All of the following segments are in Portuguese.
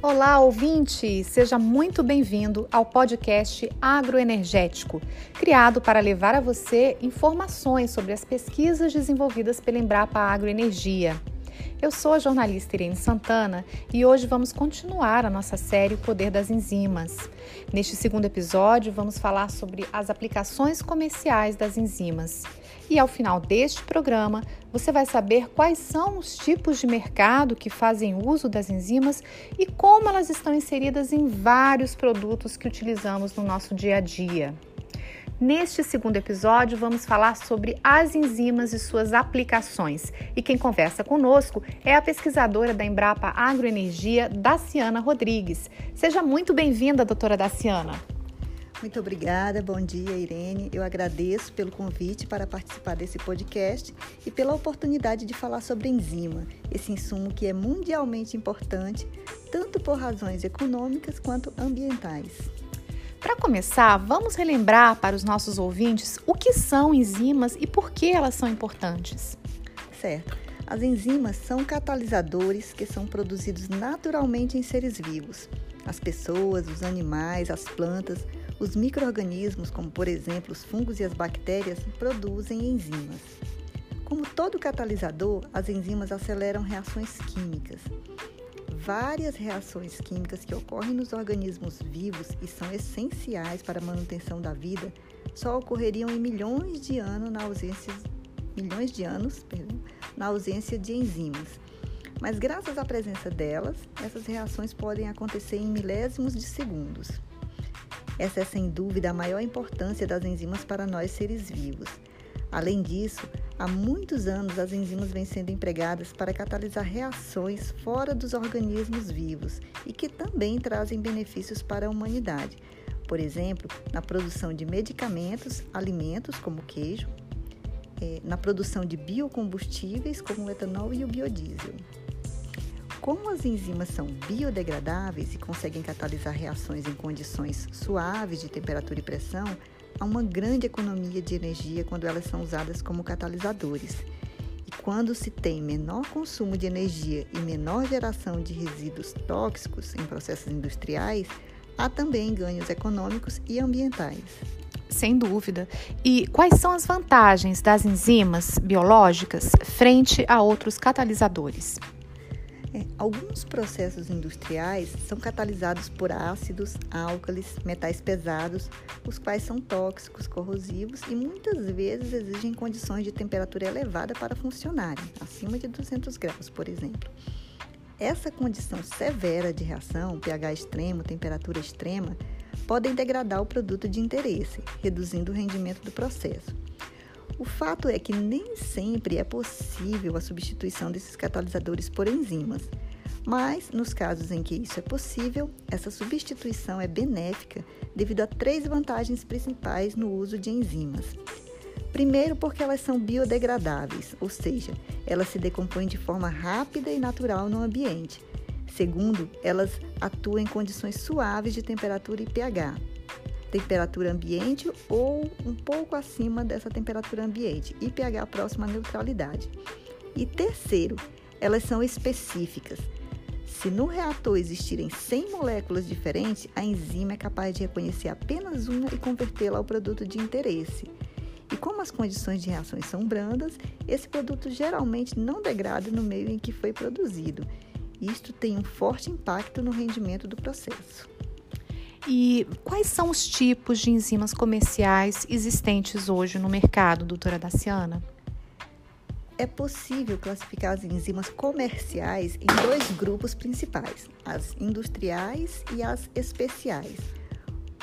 Olá, ouvinte! Seja muito bem-vindo ao podcast Agroenergético, criado para levar a você informações sobre as pesquisas desenvolvidas pela Embrapa Agroenergia. Eu sou a jornalista Irene Santana e hoje vamos continuar a nossa série O Poder das Enzimas. Neste segundo episódio, vamos falar sobre as aplicações comerciais das enzimas. E ao final deste programa, você vai saber quais são os tipos de mercado que fazem uso das enzimas e como elas estão inseridas em vários produtos que utilizamos no nosso dia a dia. Neste segundo episódio, vamos falar sobre as enzimas e suas aplicações. E quem conversa conosco é a pesquisadora da Embrapa Agroenergia, Daciana Rodrigues. Seja muito bem-vinda, doutora Daciana. Muito obrigada, bom dia, Irene. Eu agradeço pelo convite para participar desse podcast e pela oportunidade de falar sobre enzima, esse insumo que é mundialmente importante, tanto por razões econômicas quanto ambientais. Para começar, vamos relembrar para os nossos ouvintes o que são enzimas e por que elas são importantes. Certo. As enzimas são catalisadores que são produzidos naturalmente em seres vivos. As pessoas, os animais, as plantas, os micro-organismos, como por exemplo os fungos e as bactérias, produzem enzimas. Como todo catalisador, as enzimas aceleram reações químicas várias reações químicas que ocorrem nos organismos vivos e são essenciais para a manutenção da vida só ocorreriam em milhões de anos na ausência milhões de anos, perdão, na ausência de enzimas. Mas graças à presença delas, essas reações podem acontecer em milésimos de segundos. Essa é sem dúvida a maior importância das enzimas para nós seres vivos. Além disso, Há muitos anos, as enzimas vêm sendo empregadas para catalisar reações fora dos organismos vivos e que também trazem benefícios para a humanidade. Por exemplo, na produção de medicamentos, alimentos como queijo, é, na produção de biocombustíveis como o etanol e o biodiesel. Como as enzimas são biodegradáveis e conseguem catalisar reações em condições suaves de temperatura e pressão, há uma grande economia de energia quando elas são usadas como catalisadores. E quando se tem menor consumo de energia e menor geração de resíduos tóxicos em processos industriais, há também ganhos econômicos e ambientais. Sem dúvida. E quais são as vantagens das enzimas biológicas frente a outros catalisadores? É, alguns processos industriais são catalisados por ácidos, álcalis, metais pesados, os quais são tóxicos, corrosivos e muitas vezes exigem condições de temperatura elevada para funcionarem, acima de 200 graus, por exemplo. Essa condição severa de reação, pH extremo, temperatura extrema, podem degradar o produto de interesse, reduzindo o rendimento do processo. O fato é que nem sempre é possível a substituição desses catalisadores por enzimas, mas nos casos em que isso é possível, essa substituição é benéfica devido a três vantagens principais no uso de enzimas. Primeiro, porque elas são biodegradáveis, ou seja, elas se decompõem de forma rápida e natural no ambiente. Segundo, elas atuam em condições suaves de temperatura e pH, temperatura ambiente ou um pouco acima dessa temperatura ambiente e pH próximo à neutralidade. E terceiro, elas são específicas. Se no reator existirem 100 moléculas diferentes, a enzima é capaz de reconhecer apenas uma e convertê-la ao produto de interesse. E como as condições de reações são brandas, esse produto geralmente não degrada no meio em que foi produzido. Isto tem um forte impacto no rendimento do processo. E quais são os tipos de enzimas comerciais existentes hoje no mercado, doutora Daciana? É possível classificar as enzimas comerciais em dois grupos principais, as industriais e as especiais.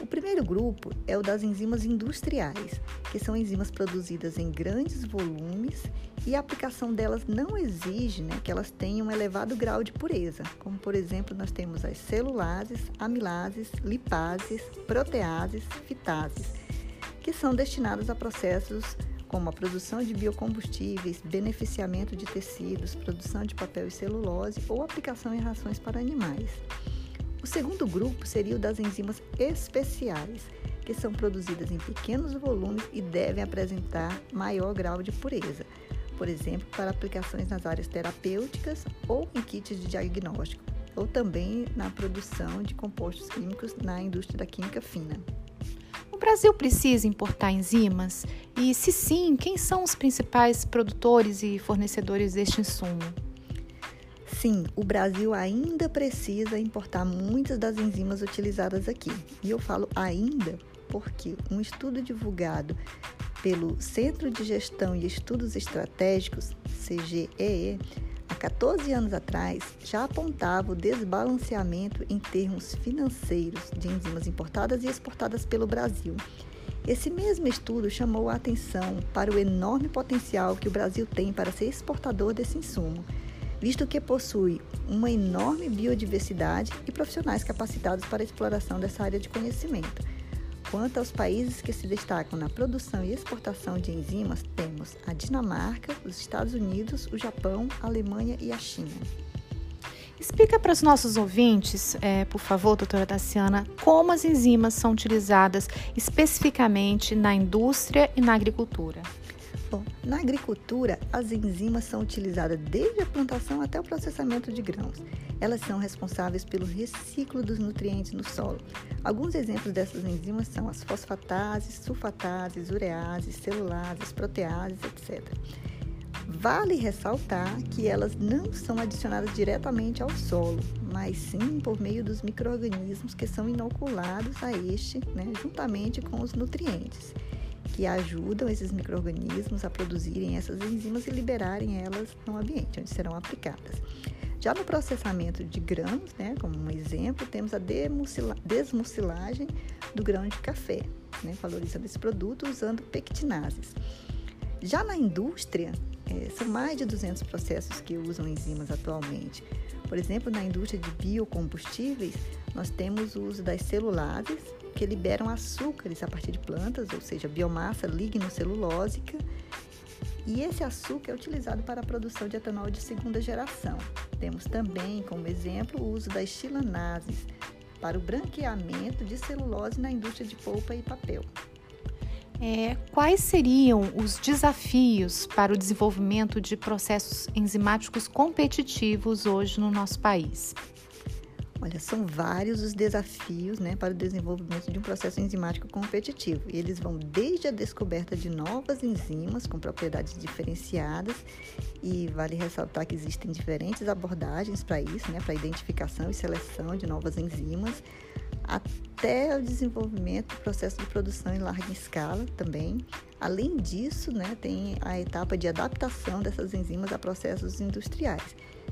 O primeiro grupo é o das enzimas industriais, que são enzimas produzidas em grandes volumes e a aplicação delas não exige né, que elas tenham um elevado grau de pureza, como por exemplo nós temos as celulases, amilases, lipases, proteases, fitases, que são destinadas a processos como a produção de biocombustíveis, beneficiamento de tecidos, produção de papel e celulose ou aplicação em rações para animais. O segundo grupo seria o das enzimas especiais, que são produzidas em pequenos volumes e devem apresentar maior grau de pureza, por exemplo, para aplicações nas áreas terapêuticas ou em kits de diagnóstico, ou também na produção de compostos químicos na indústria da química fina. O Brasil precisa importar enzimas? E, se sim, quem são os principais produtores e fornecedores deste insumo? Sim, o Brasil ainda precisa importar muitas das enzimas utilizadas aqui. E eu falo ainda porque um estudo divulgado pelo Centro de Gestão e Estudos Estratégicos, CGEE, há 14 anos atrás, já apontava o desbalanceamento em termos financeiros de enzimas importadas e exportadas pelo Brasil. Esse mesmo estudo chamou a atenção para o enorme potencial que o Brasil tem para ser exportador desse insumo, visto que possui uma enorme biodiversidade e profissionais capacitados para a exploração dessa área de conhecimento. Quanto aos países que se destacam na produção e exportação de enzimas, temos a Dinamarca, os Estados Unidos, o Japão, a Alemanha e a China. Explica para os nossos ouvintes, é, por favor, doutora Daciana, como as enzimas são utilizadas especificamente na indústria e na agricultura. Bom, na agricultura, as enzimas são utilizadas desde a plantação até o processamento de grãos. Elas são responsáveis pelo reciclo dos nutrientes no solo. Alguns exemplos dessas enzimas são as fosfatases, sulfatases, ureases, celulases, proteases, etc. Vale ressaltar que elas não são adicionadas diretamente ao solo, mas sim por meio dos micro-organismos que são inoculados a este, né, juntamente com os nutrientes que ajudam esses micro-organismos a produzirem essas enzimas e liberarem elas no ambiente onde serão aplicadas. Já no processamento de grãos, né, como um exemplo, temos a desmucilagem do grão de café, né, valorizando esse produto usando pectinases. Já na indústria, é, são mais de 200 processos que usam enzimas atualmente. Por exemplo, na indústria de biocombustíveis, nós temos o uso das celulases, que liberam açúcares a partir de plantas, ou seja, biomassa lignocelulósica, e esse açúcar é utilizado para a produção de etanol de segunda geração. Temos também, como exemplo, o uso das chilanases para o branqueamento de celulose na indústria de polpa e papel. É, quais seriam os desafios para o desenvolvimento de processos enzimáticos competitivos hoje no nosso país? Olha, são vários os desafios né, para o desenvolvimento de um processo enzimático competitivo. E eles vão desde a descoberta de novas enzimas com propriedades diferenciadas, e vale ressaltar que existem diferentes abordagens para isso, né, para identificação e seleção de novas enzimas, até o desenvolvimento do processo de produção em larga escala também. Além disso, né, tem a etapa de adaptação dessas enzimas a processos industriais.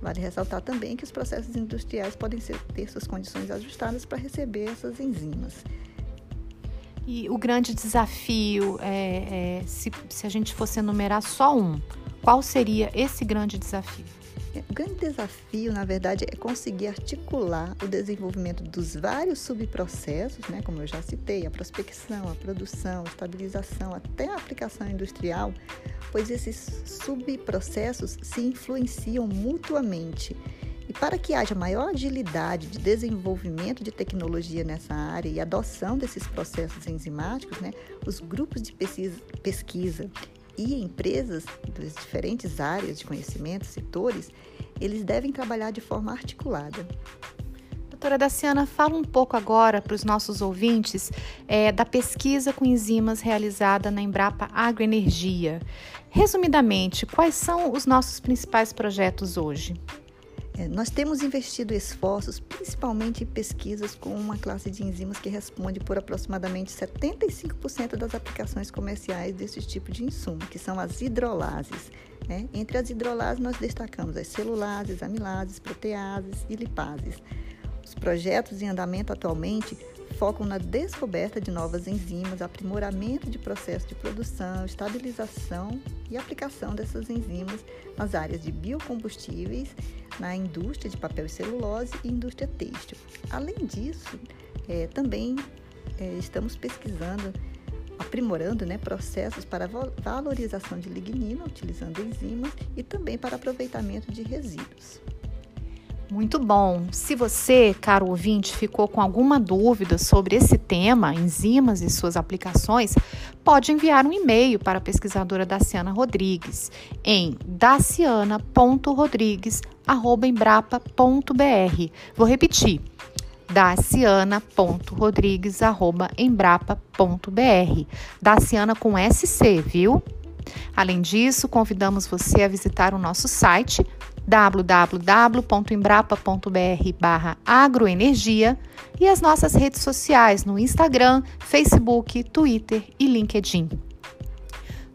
Vale ressaltar também que os processos industriais podem ser, ter suas condições ajustadas para receber essas enzimas. E o grande desafio, é, é, se, se a gente fosse enumerar só um, qual seria esse grande desafio? O grande desafio, na verdade, é conseguir articular o desenvolvimento dos vários subprocessos, né, como eu já citei, a prospecção, a produção, a estabilização, até a aplicação industrial, pois esses subprocessos se influenciam mutuamente. E para que haja maior agilidade de desenvolvimento de tecnologia nessa área e adoção desses processos enzimáticos, né, os grupos de pesquisa, pesquisa e empresas das diferentes áreas de conhecimento, setores, eles devem trabalhar de forma articulada. Doutora Daciana, fala um pouco agora para os nossos ouvintes é, da pesquisa com enzimas realizada na Embrapa Agroenergia. Resumidamente, quais são os nossos principais projetos hoje? É, nós temos investido esforços principalmente em pesquisas com uma classe de enzimas que responde por aproximadamente 75% das aplicações comerciais desse tipo de insumo, que são as hidrolases. Né? Entre as hidrolases, nós destacamos as celulases, amilases, proteases e lipases. Os projetos em andamento atualmente focam na descoberta de novas enzimas, aprimoramento de processos de produção, estabilização e aplicação dessas enzimas nas áreas de biocombustíveis, na indústria de papel e celulose e indústria têxtil. Além disso, é, também é, estamos pesquisando, aprimorando né, processos para valorização de lignina utilizando enzimas e também para aproveitamento de resíduos. Muito bom. Se você, caro ouvinte, ficou com alguma dúvida sobre esse tema, enzimas e suas aplicações, pode enviar um e-mail para a pesquisadora Daciana Rodrigues em daciana.rodrigues@embrapa.br. Vou repetir: daciana.rodrigues@embrapa.br. Daciana com SC, viu? Além disso, convidamos você a visitar o nosso site www.embrapa.br/agroenergia e as nossas redes sociais no Instagram, Facebook, Twitter e LinkedIn.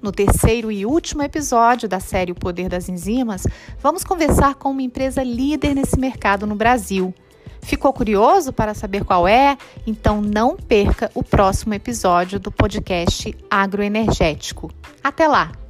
No terceiro e último episódio da série O Poder das Enzimas, vamos conversar com uma empresa líder nesse mercado no Brasil. Ficou curioso para saber qual é? Então não perca o próximo episódio do podcast Agroenergético. Até lá!